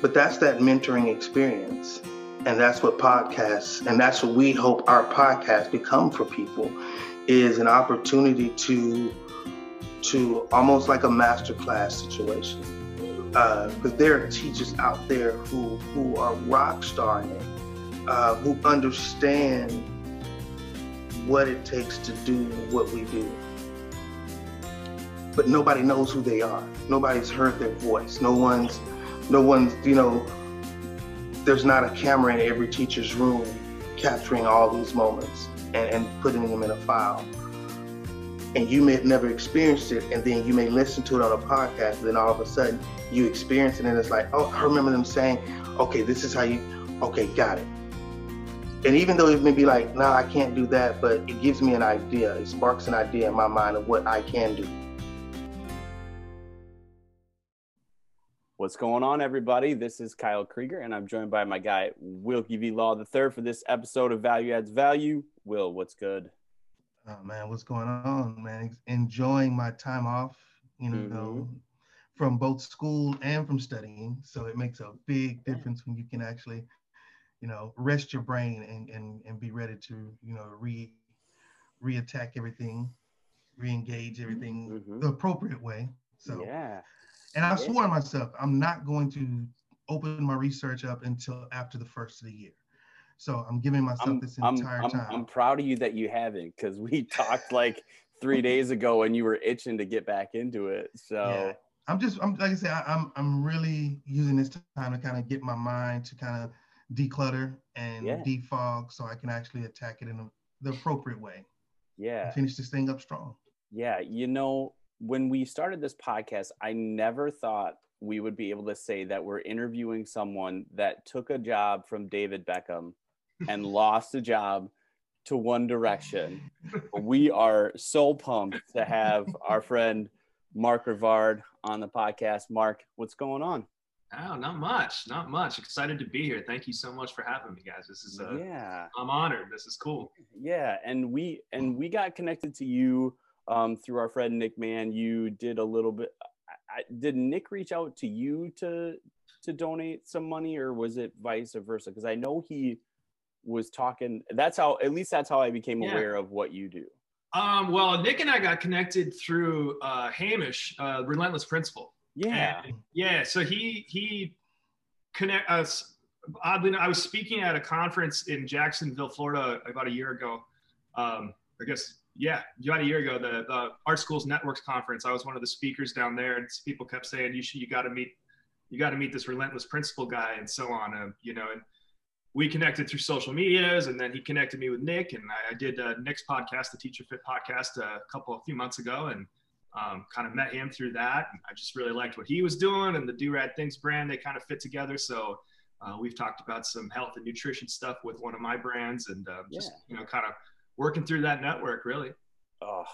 but that's that mentoring experience. And that's what podcasts, and that's what we hope our podcast become for people, is an opportunity to, to almost like a masterclass situation. Because uh, there are teachers out there who who are rock starring uh, who understand what it takes to do what we do. But nobody knows who they are. Nobody's heard their voice. No one's, no one's, you know, there's not a camera in every teacher's room capturing all these moments and, and putting them in a file. And you may have never experienced it, and then you may listen to it on a podcast, and then all of a sudden you experience it, and it's like, oh, I remember them saying, okay, this is how you, okay, got it and even though it may be like, no, nah, I can't do that, but it gives me an idea. It sparks an idea in my mind of what I can do. What's going on, everybody? This is Kyle Krieger, and I'm joined by my guy, Wilkie V. Law III, for this episode of Value Adds Value. Will, what's good? Oh, man, what's going on, man? Enjoying my time off, you know, mm-hmm. from both school and from studying. So it makes a big difference when you can actually you know, rest your brain and, and, and be ready to, you know, re re-attack everything, re-engage everything mm-hmm. the appropriate way. So yeah. And I swore to myself, I'm not going to open my research up until after the first of the year. So I'm giving myself I'm, this entire I'm, time. I'm proud of you that you haven't, because we talked like three days ago and you were itching to get back into it. So yeah. I'm just, I'm like I said, I, I'm, I'm really using this time to kind of get my mind to kind of declutter and yeah. defog so I can actually attack it in a, the appropriate way. Yeah. finish this thing up strong. Yeah. You know, when we started this podcast, I never thought we would be able to say that we're interviewing someone that took a job from David Beckham and lost a job to One Direction. we are so pumped to have our friend Mark Rivard on the podcast. Mark, what's going on? Oh, not much, not much. Excited to be here. Thank you so much for having me, guys. This is uh, yeah. I'm honored. This is cool. Yeah, and we and we got connected to you um, through our friend Nick Mann. You did a little bit. I, did Nick reach out to you to to donate some money, or was it vice versa? Because I know he was talking. That's how. At least that's how I became yeah. aware of what you do. Um, well, Nick and I got connected through uh, Hamish, uh, Relentless Principal. Yeah. And, yeah. So he he connect us. Oddly, I was speaking at a conference in Jacksonville, Florida, about a year ago. Um, I guess yeah, about a year ago, the, the Art Schools Networks conference. I was one of the speakers down there, and people kept saying, "You should, you got to meet, you got to meet this relentless principal guy," and so on. Uh, you know, and we connected through social medias, and then he connected me with Nick, and I, I did uh, Nick's podcast, the Teacher Fit podcast, a couple, a few months ago, and um, kind of met him through that. And I just really liked what he was doing and the Do Rad Things brand. They kind of fit together. So uh, we've talked about some health and nutrition stuff with one of my brands and uh, just, yeah. you know, kind of working through that network really. Oh,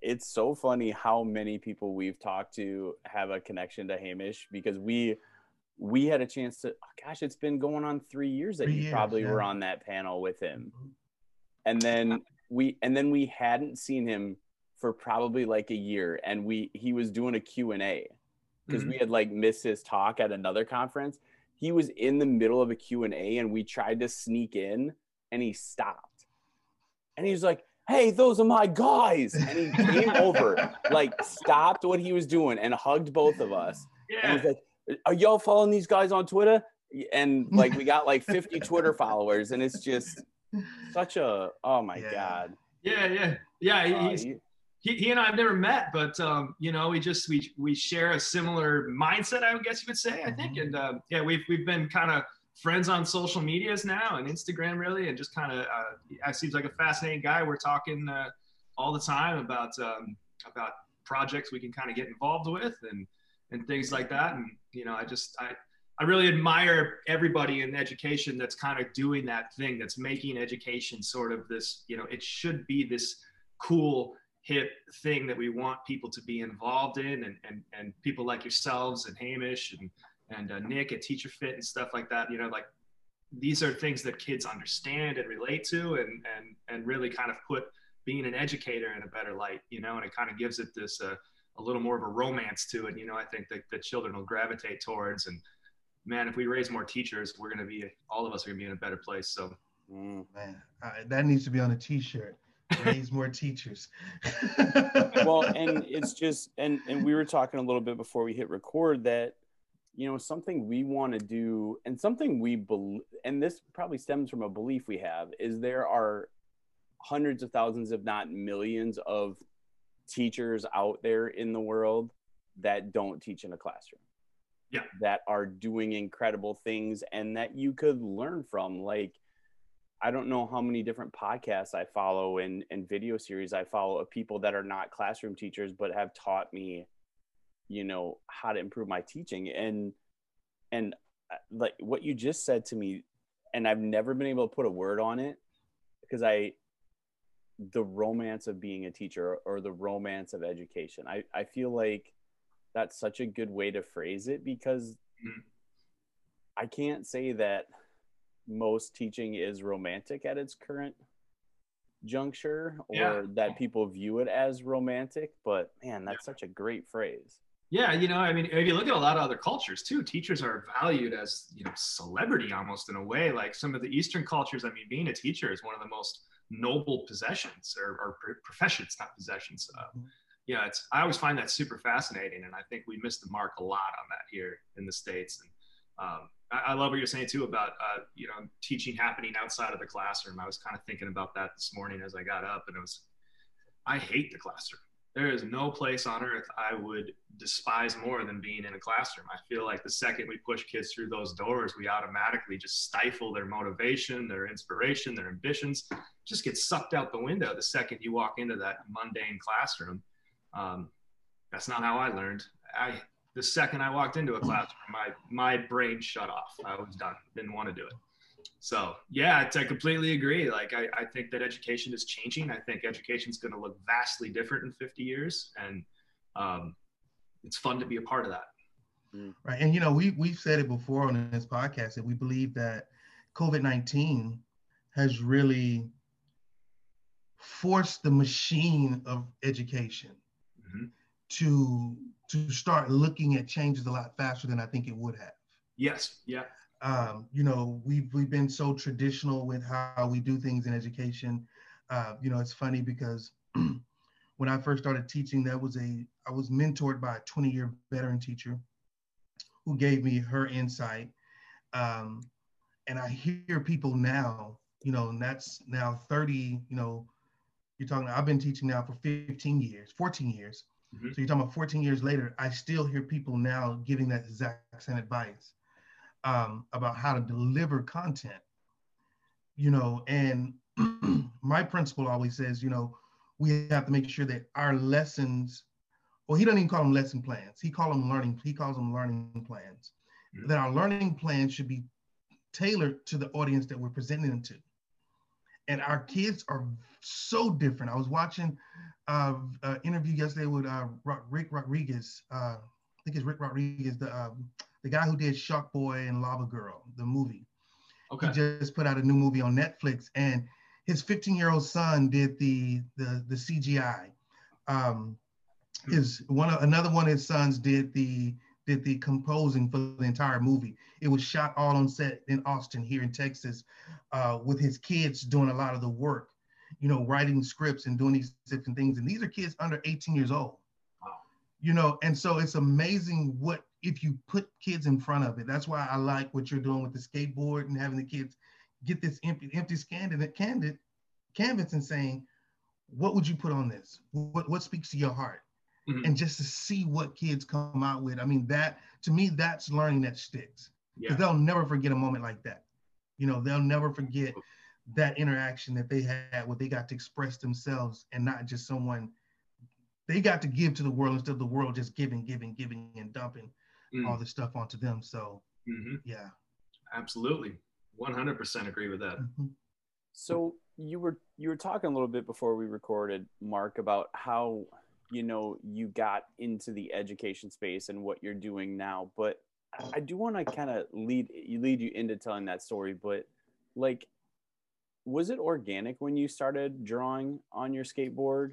it's so funny how many people we've talked to have a connection to Hamish because we we had a chance to oh gosh it's been going on three years that three you years, probably yeah. were on that panel with him mm-hmm. and then we and then we hadn't seen him for probably like a year and we he was doing a q&a because mm-hmm. we had like missed his talk at another conference he was in the middle of a q&a and we tried to sneak in and he stopped and he was like hey those are my guys and he came over like stopped what he was doing and hugged both of us yeah. and he's like are y'all following these guys on twitter and like we got like 50 twitter followers and it's just such a oh my yeah. god yeah yeah yeah he's, uh, he, he and I have never met, but um, you know, we just we we share a similar mindset, I would guess you would say. I think, mm-hmm. and uh, yeah, we've we've been kind of friends on social medias now and Instagram, really, and just kind of uh, seems like a fascinating guy. We're talking uh, all the time about um, about projects we can kind of get involved with and and things like that. And you know, I just I I really admire everybody in education that's kind of doing that thing that's making education sort of this, you know, it should be this cool hip thing that we want people to be involved in and, and, and people like yourselves and Hamish and, and uh, Nick at Teacher Fit and stuff like that, you know, like these are things that kids understand and relate to and, and, and really kind of put being an educator in a better light, you know, and it kind of gives it this, uh, a little more of a romance to it. You know, I think that the children will gravitate towards and man, if we raise more teachers, we're going to be, all of us are going to be in a better place. So, mm. man, that needs to be on a t-shirt. Raise more teachers. well, and it's just, and, and we were talking a little bit before we hit record that, you know, something we want to do and something we believe, and this probably stems from a belief we have is there are hundreds of thousands, if not millions of teachers out there in the world that don't teach in a classroom. Yeah. That are doing incredible things and that you could learn from. Like i don't know how many different podcasts i follow and and video series i follow of people that are not classroom teachers but have taught me you know how to improve my teaching and and uh, like what you just said to me and i've never been able to put a word on it because i the romance of being a teacher or the romance of education i i feel like that's such a good way to phrase it because mm-hmm. I can't say that most teaching is romantic at its current juncture or yeah. that people view it as romantic, but man, that's yeah. such a great phrase. Yeah, you know, I mean, if you look at a lot of other cultures too, teachers are valued as, you know, celebrity almost in a way. Like some of the Eastern cultures, I mean, being a teacher is one of the most noble possessions or, or professions, not possessions. Uh, mm-hmm you know, it's I always find that super fascinating, and I think we missed the mark a lot on that here in the states. And um, I, I, love what you're saying too about uh, you know teaching happening outside of the classroom. I was kind of thinking about that this morning as I got up, and it was I hate the classroom. There is no place on earth I would despise more than being in a classroom. I feel like the second we push kids through those doors, we automatically just stifle their motivation, their inspiration, their ambitions, just get sucked out the window the second you walk into that mundane classroom. Um, that's not how I learned. I the second I walked into a classroom, my my brain shut off. I was done. Didn't want to do it. So yeah, I completely agree. Like I, I think that education is changing. I think education is going to look vastly different in 50 years, and um, it's fun to be a part of that. Mm. Right, and you know we we've said it before on this podcast that we believe that COVID 19 has really forced the machine of education mm-hmm. to to start looking at changes a lot faster than I think it would have. Yes. Yeah. Um, you know, we've we've been so traditional with how we do things in education. Uh, you know, it's funny because when I first started teaching, that was a I was mentored by a 20 year veteran teacher who gave me her insight. Um, and I hear people now, you know, and that's now 30, you know, you're talking, I've been teaching now for 15 years, 14 years. Mm-hmm. So you're talking about 14 years later, I still hear people now giving that exact same advice um, about how to deliver content. You know, and my principal always says, you know, we have to make sure that our lessons, well, he doesn't even call them lesson plans. He call them learning, he calls them learning plans. Mm-hmm. That our learning plans should be tailored to the audience that we're presenting them to and our kids are so different. I was watching uh, uh interview yesterday with uh, Rick Rodriguez. Uh, I think it's Rick Rodriguez, the uh, the guy who did Shark Boy and Lava Girl, the movie. Okay. He just put out a new movie on Netflix, and his 15 year old son did the the the CGI. Um, his one another one of his sons did the did the composing for the entire movie. It was shot all on set in Austin, here in Texas, uh, with his kids doing a lot of the work, you know, writing scripts and doing these different things. And these are kids under 18 years old. You know, and so it's amazing what if you put kids in front of it. That's why I like what you're doing with the skateboard and having the kids get this empty, empty candid, candid canvas and saying, what would you put on this? What, what speaks to your heart? mm-hmm. and just to see what kids come out with. I mean, that to me, that's learning that sticks because yeah. they'll never forget a moment like that. You know, they'll never forget that interaction that they had where they got to express themselves and not just someone they got to give to the world instead of the world just giving, giving, giving, and dumping mm. all this stuff onto them. So, mm-hmm. yeah, absolutely, one hundred percent agree with that. Mm-hmm. So you were you were talking a little bit before we recorded, Mark, about how you know you got into the education space and what you're doing now but i do want to kind of lead you lead you into telling that story but like was it organic when you started drawing on your skateboard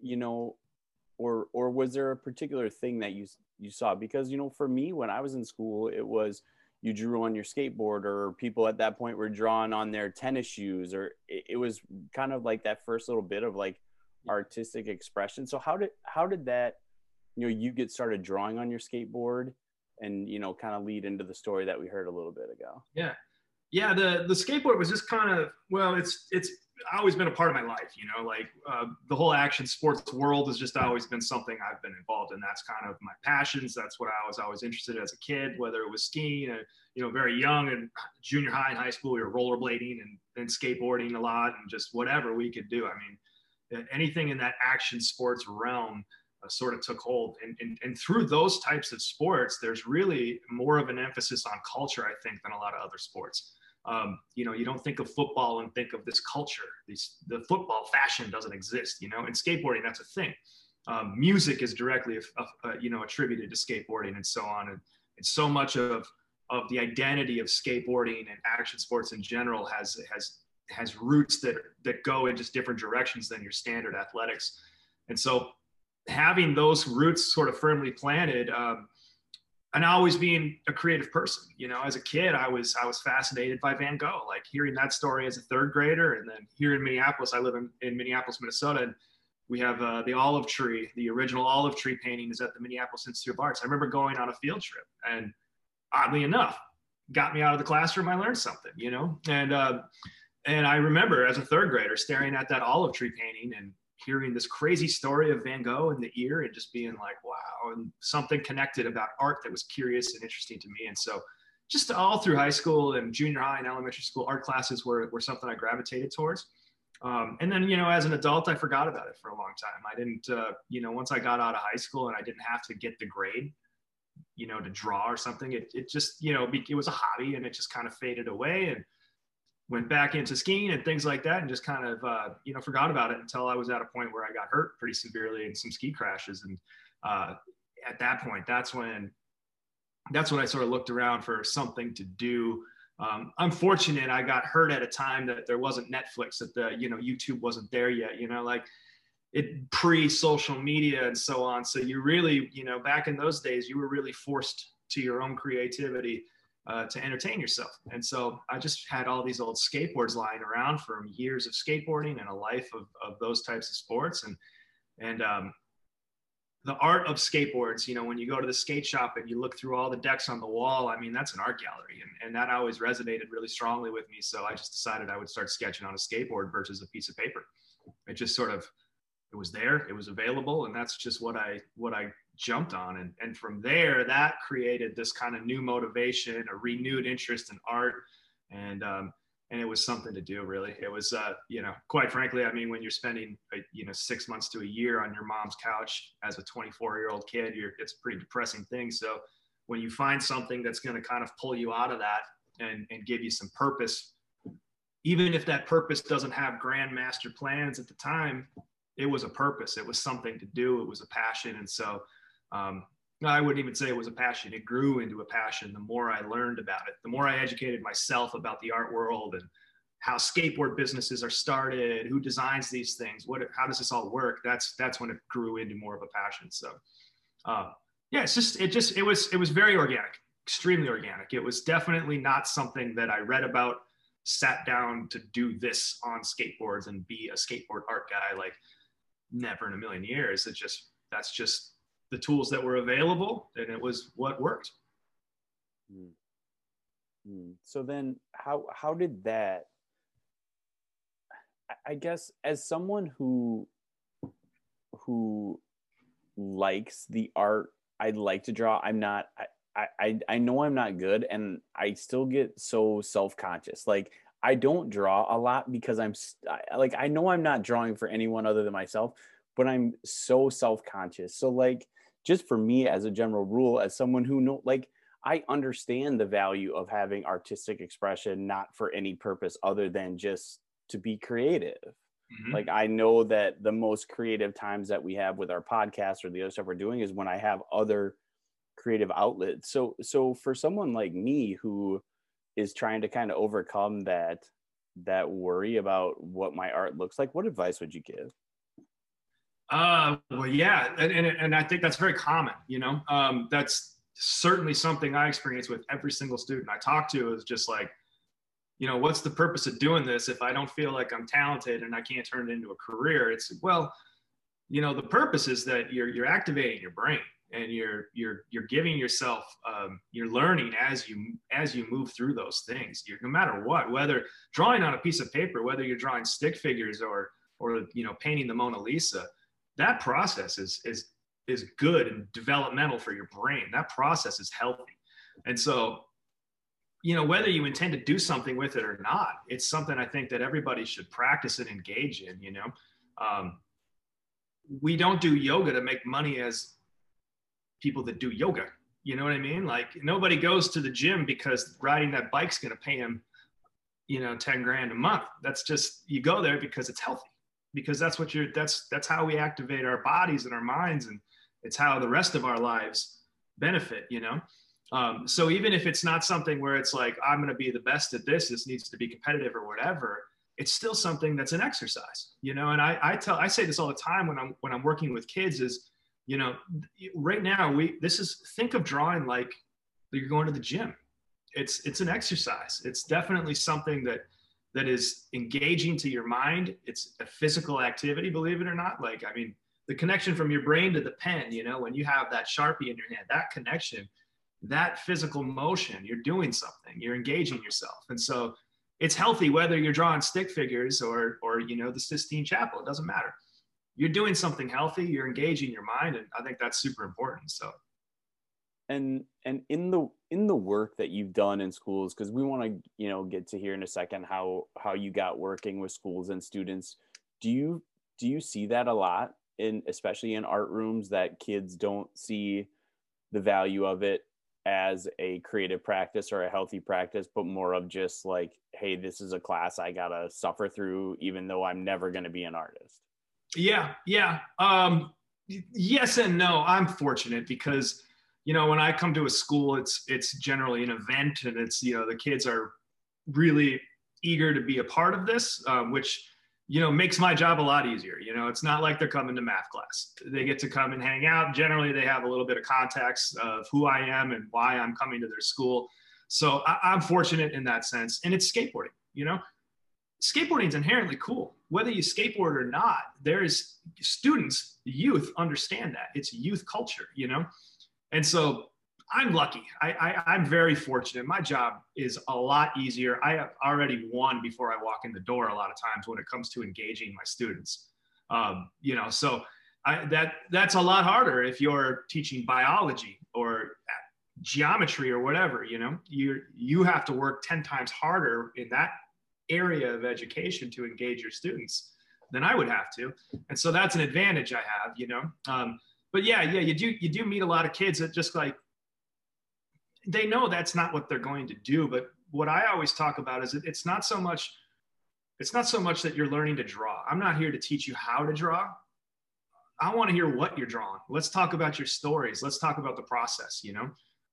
you know or or was there a particular thing that you you saw because you know for me when i was in school it was you drew on your skateboard or people at that point were drawing on their tennis shoes or it, it was kind of like that first little bit of like artistic expression. So how did how did that you know you get started drawing on your skateboard and you know kind of lead into the story that we heard a little bit ago? Yeah yeah the the skateboard was just kind of well it's it's always been a part of my life you know like uh, the whole action sports world has just always been something i've been involved in that's kind of my passions that's what i was always interested in as a kid whether it was skiing and you know very young and junior high and high school we were rollerblading and then skateboarding a lot and just whatever we could do i mean anything in that action sports realm uh, sort of took hold. And, and, and through those types of sports, there's really more of an emphasis on culture, I think, than a lot of other sports. Um, you know, you don't think of football and think of this culture. These, the football fashion doesn't exist, you know, and skateboarding, that's a thing. Um, music is directly, uh, uh, you know, attributed to skateboarding and so on. And, and so much of, of the identity of skateboarding and action sports in general has, has, has roots that, that go in just different directions than your standard athletics. And so having those roots sort of firmly planted um, and always being a creative person. You know as a kid i was i was fascinated by van gogh like hearing that story as a third grader and then here in minneapolis i live in, in minneapolis minnesota and we have uh, the olive tree the original olive tree painting is at the minneapolis institute of arts. I remember going on a field trip and oddly enough got me out of the classroom i learned something you know? And uh, and i remember as a third grader staring at that olive tree painting and hearing this crazy story of Van Gogh in the ear and just being like, wow, and something connected about art that was curious and interesting to me. And so just all through high school and junior high and elementary school, art classes were, were something I gravitated towards. Um, and then, you know, as an adult, I forgot about it for a long time. I didn't, uh, you know, once I got out of high school and I didn't have to get the grade, you know, to draw or something, it, it just, you know, it was a hobby and it just kind of faded away. And went back into skiing and things like that and just kind of uh, you know forgot about it until i was at a point where i got hurt pretty severely in some ski crashes. And uh, at that point that's when that's when i sort of looked around for something to do. Um, i'm fortunate i got hurt at a time that there wasn't netflix that the you know youtube wasn't there yet you know like it pre social media and so on. So you really you know back in those days you were really forced to your own creativity uh, to entertain yourself. And so I just had all these old skateboards lying around from years of skateboarding and a life of, of those types of sports. And, and um, the art of skateboards, you know, when you go to the skate shop and you look through all the decks on the wall, I mean, that's an art gallery. And, and that always resonated really strongly with me. So I just decided I would start sketching on a skateboard versus a piece of paper. It just sort of, it was there, it was available. And that's just what I, what I jumped on. And, and from there, that created this kind of new motivation, a renewed interest in art. And, um, and it was something to do really. It was, uh, you know, quite frankly, I mean, when you're spending, a, you know, six months to a year on your mom's couch as a 24 year old kid, you're, it's a pretty depressing thing. So when you find something that's going to kind of pull you out of that and, and give you some purpose, even if that purpose doesn't have grand master plans at the time, it was a purpose. It was something to do. It was a passion. And so um, I wouldn't even say it was a passion. It grew into a passion the more I learned about it, the more I educated myself about the art world and how skateboard businesses are started, who designs these things, what, how does this all work? That's that's when it grew into more of a passion. So, uh, yeah, it's just it just it was it was very organic, extremely organic. It was definitely not something that I read about, sat down to do this on skateboards and be a skateboard art guy. Like, never in a million years. It just that's just the tools that were available and it was what worked mm. Mm. so then how how did that i guess as someone who who likes the art i like to draw i'm not I, I i know i'm not good and i still get so self-conscious like i don't draw a lot because i'm like i know i'm not drawing for anyone other than myself but i'm so self-conscious. So like just for me as a general rule as someone who know like i understand the value of having artistic expression not for any purpose other than just to be creative. Mm-hmm. like i know that the most creative times that we have with our podcast or the other stuff we're doing is when i have other creative outlets. So so for someone like me who is trying to kind of overcome that that worry about what my art looks like what advice would you give uh, well, yeah, and, and, and I think that's very common. You know, um, that's certainly something I experience with every single student I talk to is just like, you know, what's the purpose of doing this if I don't feel like I'm talented and I can't turn it into a career? It's well, you know, the purpose is that you're you're activating your brain and you're you're you're giving yourself um, you're learning as you as you move through those things. You're, no matter what, whether drawing on a piece of paper, whether you're drawing stick figures or or you know painting the Mona Lisa, that process is is is good and developmental for your brain. That process is healthy. And so, you know, whether you intend to do something with it or not, it's something I think that everybody should practice and engage in, you know. Um, we don't do yoga to make money as people that do yoga. You know what I mean? Like nobody goes to the gym because riding that bike's going to pay him, you know, 10 grand a month. That's just, you go there because it's healthy because that's what you're, that's, that's how we activate our bodies and our minds and it's how the rest of our lives benefit you know um, so even if it's not something where it's like i'm going to be the best at this this needs to be competitive or whatever it's still something that's an exercise you know and i i tell i say this all the time when i'm when i'm working with kids is you know right now we this is think of drawing like you're going to the gym. It's it's an exercise. It's definitely something that that is engaging to your mind. It's a physical activity believe it or not. Like i mean the connection from your brain to the pen, you know, when you have that Sharpie in your hand, that connection, that physical motion, you're doing something, you're engaging yourself. And so it's healthy whether you're drawing stick figures or, or, you know, the Sistine Chapel, it doesn't matter. You're doing something healthy, you're engaging your mind. And I think that's super important. So. And, and in the, in the work that you've done in schools, cause we want to, you know, get to hear in a second how, how you got working with schools and students. Do you, do you see that a lot in especially in art rooms that kids don't see the value of it as a creative practice or a healthy practice but more of just like hey this is a class i gotta suffer through even though i'm never to be an artist yeah yeah um yes and no i'm fortunate because you know when i come to a school it's it's generally an event and it's you know the kids are really eager to be a part of this um, which you know, makes my job a lot easier. You know, it's not like they're coming to math class. They get to come and hang out. Generally, they have a little bit of context of who I am and why I'm coming to their school. So I, am fortunate in that sense. And it's skateboarding, you know, skateboarding is inherently cool. Whether you skateboard or not, there is students, youth understand that. It's youth culture, you know? And so I'm lucky. I, I, am very fortunate. My job is a lot easier. I have already won before I walk in the door a lot of times when it comes to engaging my students. Um, you know, so I, that that's a lot harder if you're teaching biology or geometry or whatever. You know, you you have to work ten times harder in that area of education to engage your students than I would have to, and so that's an advantage I have. You know. Um, but yeah, yeah, you do you do meet a lot of kids that just like they know that's not what they're going to do. But what I always talk about is it's not so much it's not so much that you're learning to draw. I'm not here to teach you how to draw. I want to hear what you're drawing. Let's talk about your stories. Let's talk about the process. You know,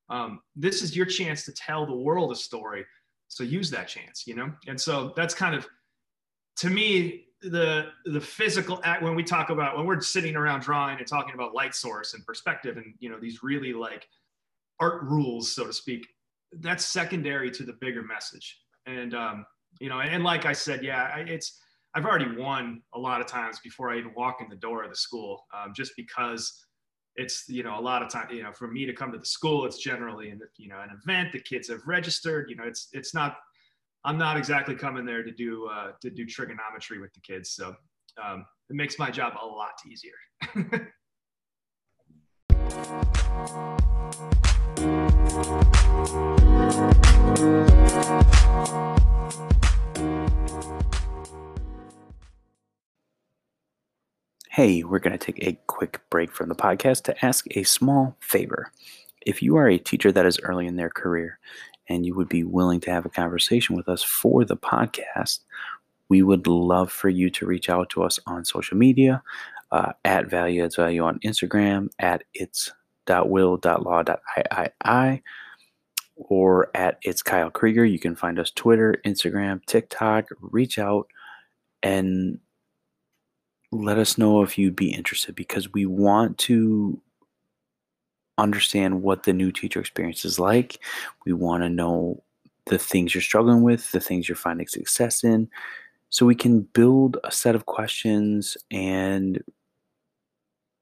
um, this is your chance to tell the world a story. So use that chance. You know, and so that's kind of to me the the physical act when we talk about when we're sitting around drawing and talking about light source and perspective and you know these really like art rules, so to speak, that's secondary to the bigger message. And um, you know, and like I said, yeah, it's I've already won a lot of times before I even walk in the door of the school, um, just because it's you know a lot of time you know for me to come to the school, it's generally the, you know an event. The kids have registered. You know, it's it's not. I'm not exactly coming there to do uh, to do trigonometry with the kids, so um, it makes my job a lot easier. Hey, we're going to take a quick break from the podcast to ask a small favor. If you are a teacher that is early in their career and you would be willing to have a conversation with us for the podcast, we would love for you to reach out to us on social media uh, at Value Adds Value on Instagram, at its.will.law.iii, or at It's Kyle Krieger. You can find us Twitter, Instagram, TikTok. Reach out and let us know if you'd be interested because we want to understand what the new teacher experience is like. We want to know the things you're struggling with, the things you're finding success in, so we can build a set of questions and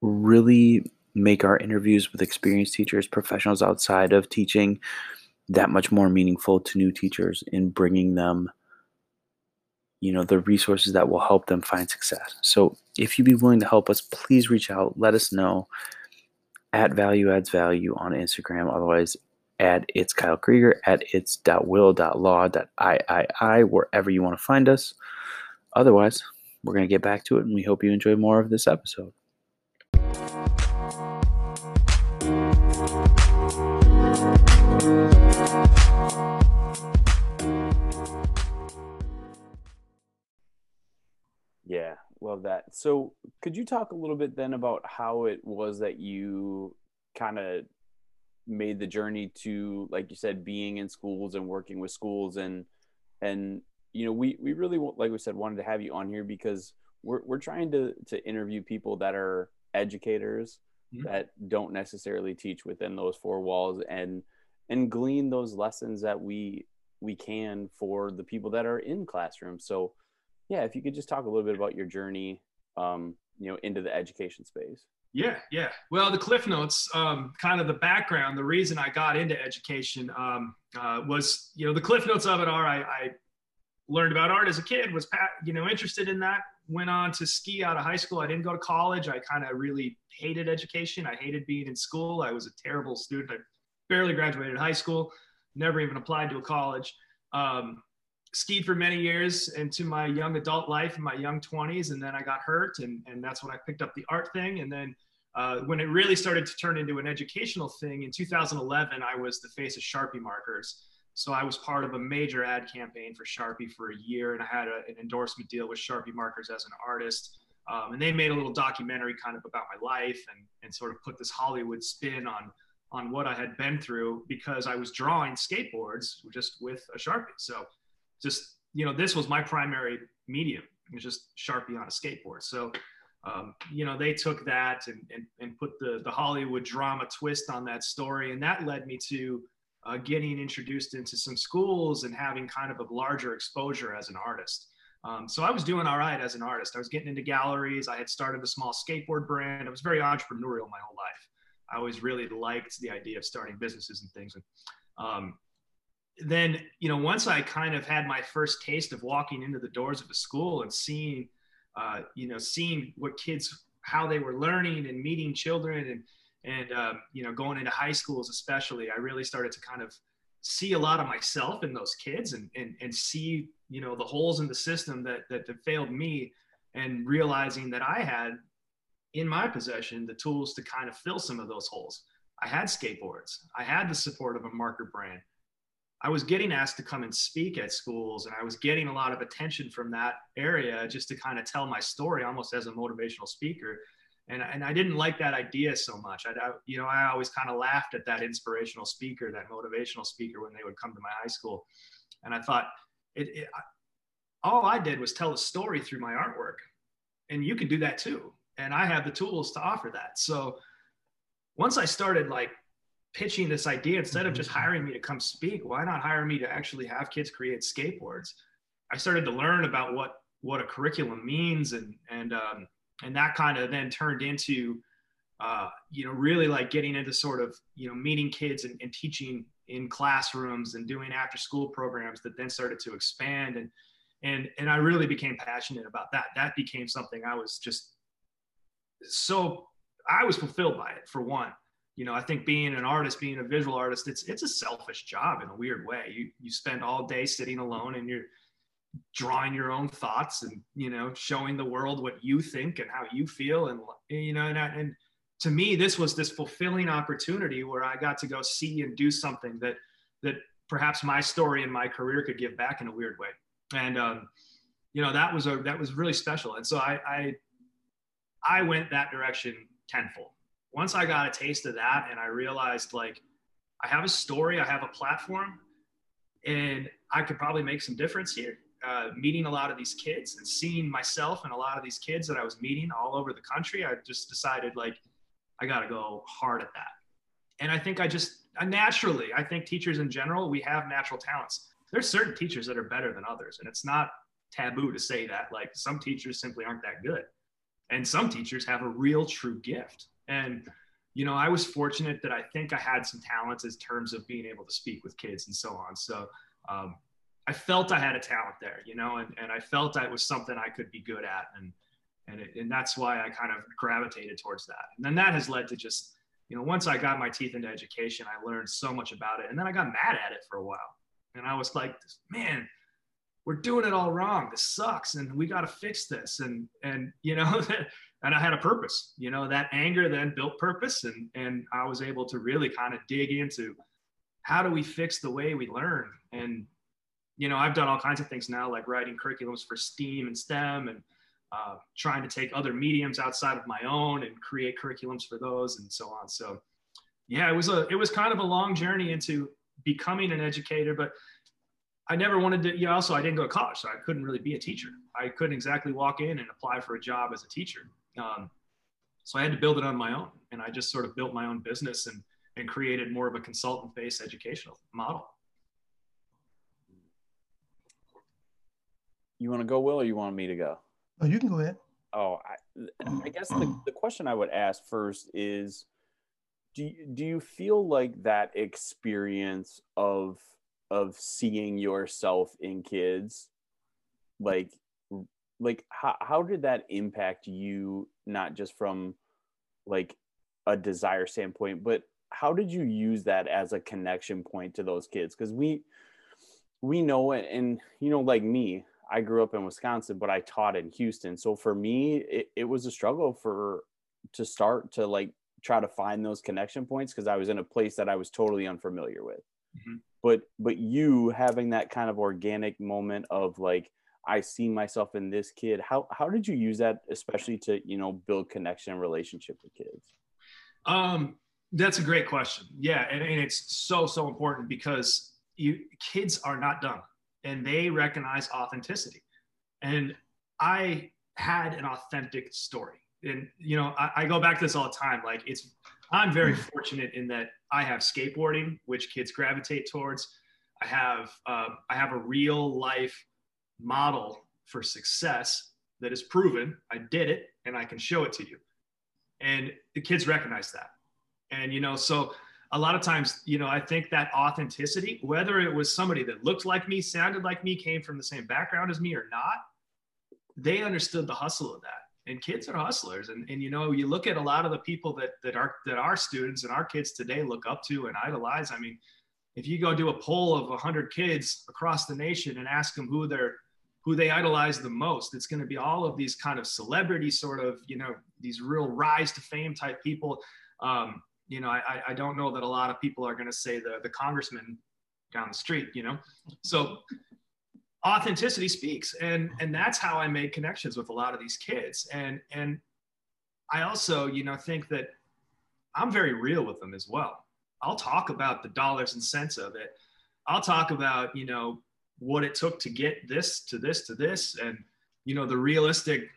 really make our interviews with experienced teachers, professionals outside of teaching, that much more meaningful to new teachers in bringing them you know the resources that will help them find success. So if you'd be willing to help us please reach out. Let us know at value adds value on instagram otherwise at it's kyle krieger at it's will law i wherever you want to find us. Otherwise we're going to get back to it and we hope you enjoy more of this episode love that. So, could you talk a little bit then about how it was that you kind of made the journey to, like you said, being in schools and working with schools and and you know we we really like we said wanted to have you on here because we're we're trying to to interview people that are educators mm-hmm. that don't necessarily teach within those four walls and and glean those lessons that we we can for the people that are in classrooms. So yeah, if you could just talk a little bit about your journey, um, you know, into the education space. Yeah, yeah. Well, the Cliff Notes, um, kind of the background, the reason I got into education um, uh, was, you know, the Cliff Notes of it are I, I learned about art as a kid, was, you know, interested in that. Went on to ski out of high school. I didn't go to college. I kind of really hated education. I hated being in school. I was a terrible student. I barely graduated high school, never even applied to a college. Um, skied for many years into my young adult life in my young 20s and then i got hurt and, and that's when i picked up the art thing. And then uh, when it really started to turn into an educational thing in 2011 i was the face of sharpie markers. So i was part of a major ad campaign for sharpie for a year and i had a, an endorsement deal with sharpie markers as an artist. Um, and they made a little documentary kind of about my life and, and sort of put this hollywood spin on on what i had been through because i was drawing skateboards just with a sharpie. So just you know this was my primary medium. It was just sharpie on a skateboard. So um, you know they took that and, and, and put the, the hollywood drama twist on that story. And that led me to uh, getting introduced into some schools and having kind of a larger exposure as an artist. Um, so i was doing all right as an artist. I was getting into galleries. I had started a small skateboard brand. I was very entrepreneurial my whole life. I always really liked the idea of starting businesses and things. And um, then you know once i kind of had my first taste of walking into the doors of a school and seeing uh, you know seeing what kids how they were learning and meeting children and and um, you know going into high schools especially i really started to kind of see a lot of myself in those kids and and, and see you know the holes in the system that, that that failed me and realizing that i had in my possession the tools to kind of fill some of those holes. I had skateboards. I had the support of a marker brand I was getting asked to come and speak at schools, and I was getting a lot of attention from that area just to kind of tell my story almost as a motivational speaker. And, and I didn't like that idea so much. I, you know, I always kind of laughed at that inspirational speaker, that motivational speaker when they would come to my high school. And I thought, it, it all I did was tell a story through my artwork, and you can do that too. And I have the tools to offer that. So once I started like pitching this idea instead of just mm-hmm. hiring me to come speak. Why not hire me to actually have kids create skateboards? I started to learn about what what a curriculum means and and um, and that kind of then turned into uh, you know really like getting into sort of you know meeting kids and, and teaching in classrooms and doing after school programs that then started to expand. And and and i really became passionate about that. That became something i was just so i was fulfilled by it for one you know, I think being an artist, being a visual artist, it's it's a selfish job in a weird way. You you spend all day sitting alone and you're drawing your own thoughts and you know showing the world what you think and how you feel and you know and, and to me this was this fulfilling opportunity where I got to go see and do something that that perhaps my story and my career could give back in a weird way. And um, you know that was a that was really special. And so I I, I went that direction tenfold once I got a taste of that and I realized like I have a story, I have a platform, and I could probably make some difference here. Uh, meeting a lot of these kids and seeing myself and a lot of these kids that I was meeting all over the country, I just decided like I got to go hard at that. and I think I just uh, naturally, I think teachers in general, we have natural talents. There's certain teachers that are better than others, and it's not taboo to say that. Like some teachers simply aren't that good, and some teachers have a real true gift. And you know, I was fortunate that I think I had some talents in terms of being able to speak with kids and so on. So um, I felt I had a talent there, you know, and, and I felt that was something I could be good at. And, and, it, and that's why I kind of gravitated towards that. And then that has led to just, you know, once I got my teeth into education, I learned so much about it. And then I got mad at it for a while. And I was like, man, we're doing it all wrong. This sucks. And we got to fix this. And, and, you know, and I had a purpose, you know, that anger then built purpose. And, and I was able to really kind of dig into how do we fix the way we learn? And, you know, I've done all kinds of things now, like writing curriculums for STEAM and STEM and uh, trying to take other mediums outside of my own and create curriculums for those and so on. So yeah, it was a, it was kind of a long journey into becoming an educator, but I never wanted to, you know, also I didn't go to college, so I couldn't really be a teacher. I couldn't exactly walk in and apply for a job as a teacher. Um, so I had to build it on my own. And I just sort of built my own business and, and created more of a consultant based educational model. You want to go, Will, or you want me to go? Oh, you can go ahead. Oh, I, I guess the, the question I would ask first is do you, do you feel like that experience of of seeing yourself in kids like like how, how did that impact you not just from like a desire standpoint but how did you use that as a connection point to those kids? Because we we know it and you know like me i grew up in wisconsin but i taught in houston. So for me it, it was a struggle for to start to like try to find those connection points because i was in a place that i was totally unfamiliar with. Mm-hmm. but but you having that kind of organic moment of like I see myself in this kid. How how did you use that, especially to you know build connection and relationship with kids? Um, that's a great question. Yeah, and, and it's so so important because you kids are not dumb and they recognize authenticity. And I had an authentic story, and you know I, I go back to this all the time. Like it's I'm very fortunate in that I have skateboarding, which kids gravitate towards. I have uh, I have a real life model for success that is proven. I did it and I can show it to you. And the kids recognize that. And, you know, so a lot of times, you know, I think that authenticity, whether it was somebody that looked like me, sounded like me, came from the same background as me or not, they understood the hustle of that. And kids are hustlers. And, and you know, you look at a lot of the people that, that are that our students and our kids today look up to and idolize. I mean, if you go do a poll of 100 kids across the nation and ask them who their who they idolize the most. It's going to be all of these kind of celebrity sort of, you know, these real rise to fame type people. Um, you know, I, I don't know that a lot of people are going to say the, the congressman down the street, you know? So authenticity speaks. And, and that's how I made connections with a lot of these kids. And, and I also, you know, think that I'm very real with them as well. I'll talk about the dollars and cents of it. I'll talk about, you know, what it took to get this to this to this and you know the realistic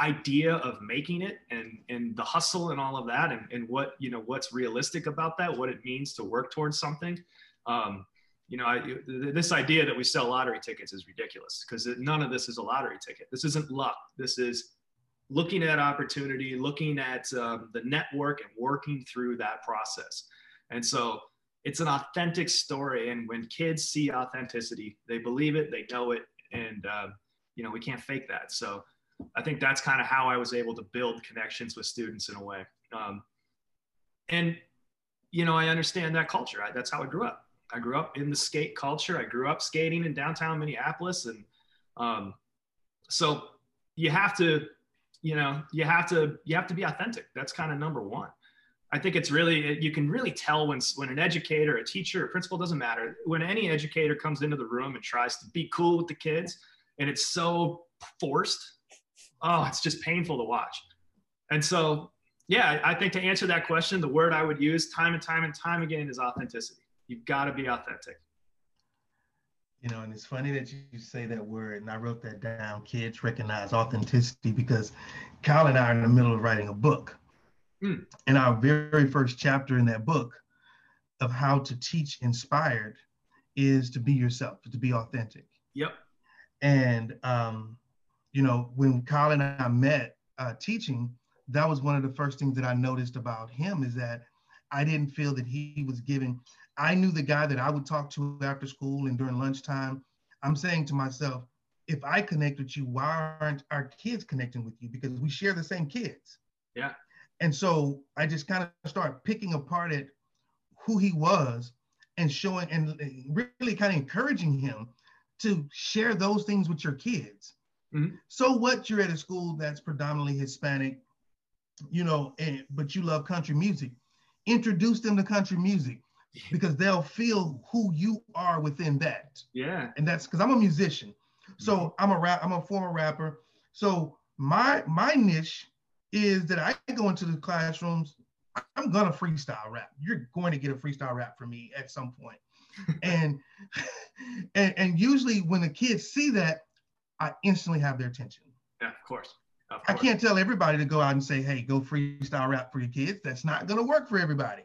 idea of making it and and the hustle and all of that and, and what you know what's realistic about that what it means to work towards something. Um, you know I, this idea that we sell lottery tickets is ridiculous because none of this is a lottery ticket. This isn't luck. This is looking at opportunity looking at um, the network and working through that process. And so it's an authentic story and when kids see authenticity they believe it they know it and uh, you know we can't fake that. So i think that's kind of how i was able to build connections with students in a way. Um, and you know i understand that culture. I, that's how i grew up. I grew up in the skate culture. I grew up skating in downtown minneapolis and um, so you have to you know you have to you have to be authentic. That's kind of number one I think it's really you can really tell when when an educator, a teacher, a principal doesn't matter. When any educator comes into the room and tries to be cool with the kids, and it's so forced, oh, it's just painful to watch. And so, yeah, I think to answer that question, the word I would use time and time and time again is authenticity. You've got to be authentic. You know, and it's funny that you say that word, and I wrote that down. Kids recognize authenticity because Kyle and I are in the middle of writing a book mm. in our very first chapter in that book of how to teach inspired is to be yourself, to be authentic. Yep. And um, you know, when Kyle and I met uh, teaching, that was one of the first things that I noticed about him is that I didn't feel that he was giving. I knew the guy that I would talk to after school and during lunchtime. I'm saying to myself, if I connect with you, why aren't our kids connecting with you? Because we share the same kids. Yeah. And so I just kind of start picking apart at who he was and showing and really kind of encouraging him to share those things with your kids. Mm-hmm. So what you're at a school that's predominantly Hispanic, you know, and, but you love country music. Introduce them to country music because they'll feel who you are within that. Yeah. And that's because I'm a musician. So mm-hmm. I'm a rap, I'm a former rapper. So my my niche is that I go into the classrooms, I'm gonna freestyle rap. You're going to get a freestyle rap from me at some point. and, and and usually when the kids see that, I instantly have their attention. Yeah, of course. Of course. I can't tell everybody to go out and say, hey, go freestyle rap for your kids. That's not gonna work for everybody.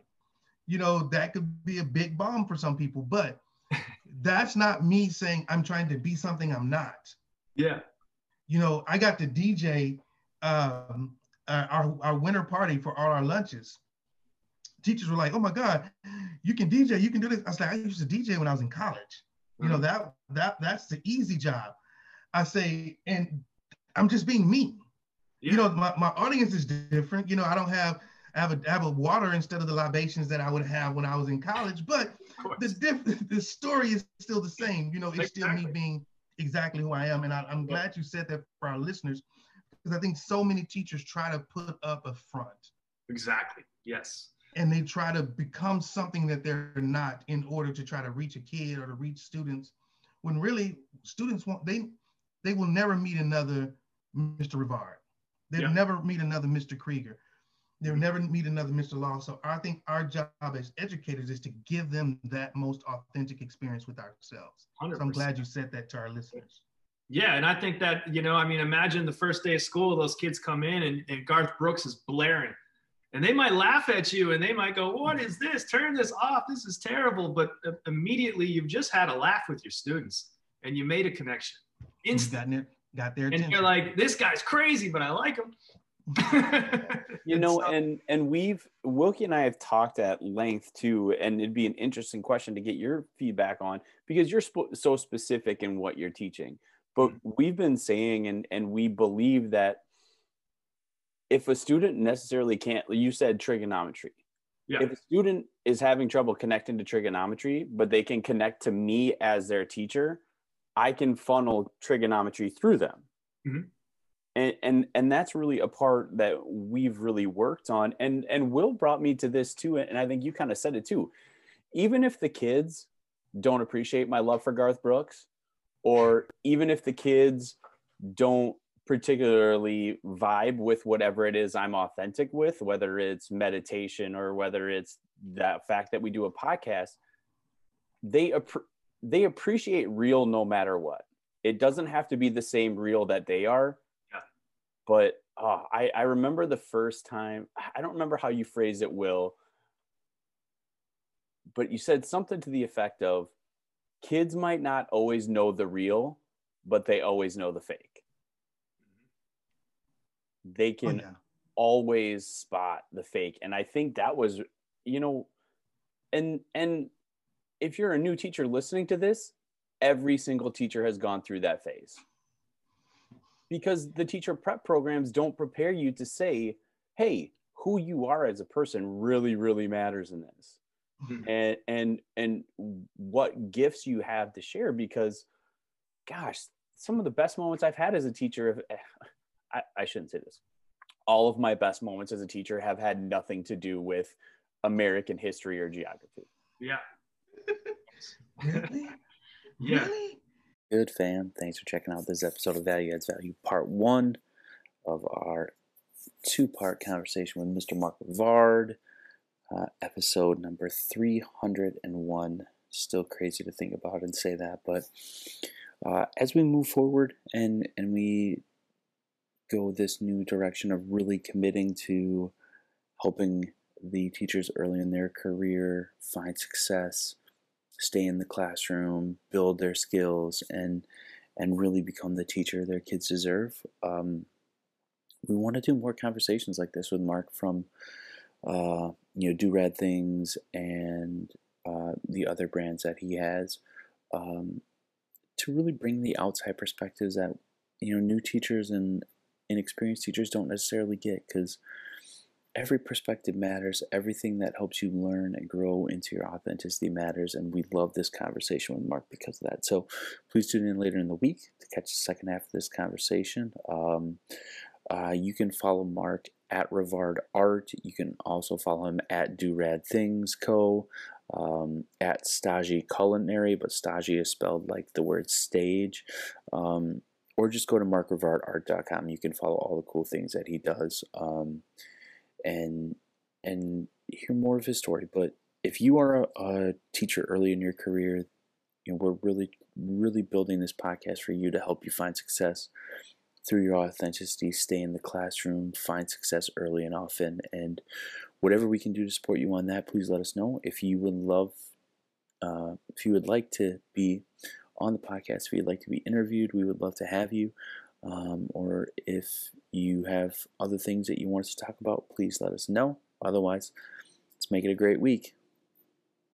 You know, that could be a big bomb for some people, but that's not me saying I'm trying to be something I'm not. Yeah. You know, I got to DJ um, our, our winter party for all our lunches. Teachers were like, oh my God, you can DJ, you can do this. I was like, I used to DJ when I was in college. You know, mm-hmm. that that that's the easy job. I say, and I'm just being me. Yeah. You know, my, my audience is different. You know, I don't have I have a I have a water instead of the libations that I would have when I was in college, but the diff- the story is still the same. You know, it's exactly. still me being exactly who I am. And I, am glad you said that for our listeners, because I think so many teachers try to put up a front. Exactly. Yes. And they try to become something that they're not in order to try to reach a kid or to reach students, when really students want they they will never meet another Mr. Rivard. They'll yeah. never meet another Mr. Krieger. They'll mm-hmm. never meet another Mr. Law. So I think our job as educators is to give them that most authentic experience with ourselves. So I'm glad you said that to our listeners. Yeah, and I think that, you know, I mean, imagine the first day of school, those kids come in and, and Garth Brooks is blaring. And they might laugh at you and they might go, What is this? Turn this off. This is terrible. But uh, immediately you've just had a laugh with your students and you made a connection. Instant. Got, their attention. And you're like, This guy's crazy, but I like him. you know, and and we've Wilkie and I have talked at length too, and it'd be an interesting question to get your feedback on because you're sp- so specific in what you're teaching. But we've been saying, and and we believe that if a student necessarily can't, you said trigonometry. Yeah. If a student is having trouble connecting to trigonometry, but they can connect to me as their teacher, I can funnel trigonometry through them. Mm-hmm and and and that's really a part that we've really worked on and and will brought me to this too and i think you kind of said it too even if the kids don't appreciate my love for garth brooks or even if the kids don't particularly vibe with whatever it is i'm authentic with whether it's meditation or whether it's that fact that we do a podcast they they appreciate real no matter what it doesn't have to be the same real that they are Yeah. but oh, I, I remember the first time, I don't remember how you phrased it, Will, but you said something to the effect of kids might not always know the real, but they always know the fake. They oh, can oh, yeah. always spot the fake. And I think that was, you know, and and if you're a new teacher listening to this, every single teacher has gone through that phase because the teacher prep programs don't prepare you to say, hey, who you are as a person really, really matters in this. Mm-hmm. And and and what gifts you have to share because gosh, some of the best moments I've had as a teacher have, I, I shouldn't say this. All of my best moments as a teacher have had nothing to do with American history or geography. Yeah. really? Yeah. Really? Good fam, thanks for checking out this episode of Value Adds Value, part one of our two part conversation with Mr. Mark Rivard, uh, episode number 301. Still crazy to think about and say that, but uh, as we move forward and, and we go this new direction of really committing to helping the teachers early in their career find success, stay in the classroom, build their skills, and and really become the teacher their kids deserve. Um, we want to do more conversations like this with Mark from uh, you know Do Rad Things and uh, the other brands that he has um, to really bring the outside perspectives that you know new teachers and inexperienced teachers don't necessarily get because every perspective matters. Everything that helps you learn and grow into your authenticity matters. And we love this conversation with Mark because of that. So please tune in later in the week to catch the second half of this conversation. Um, uh, you can follow Mark at Rivard Art. You can also follow him at Do Rad Things Co. Um, at Stagi Culinary, but Stagi is spelled like the word stage. Um, or just go to markrivardart.com. You can follow all the cool things that he does. Um, and and hear more of his story. But if you are a, a teacher early in your career, you know we're really really building this podcast for you to help you find success through your authenticity, stay in the classroom, find success early and often, and whatever we can do to support you on that, please let us know. If you would love, uh, if you would like to be on the podcast, if you'd like to be interviewed, we would love to have you. Um, or if you have other things that you want us to talk about, please let us know. Otherwise, let's make it a great week.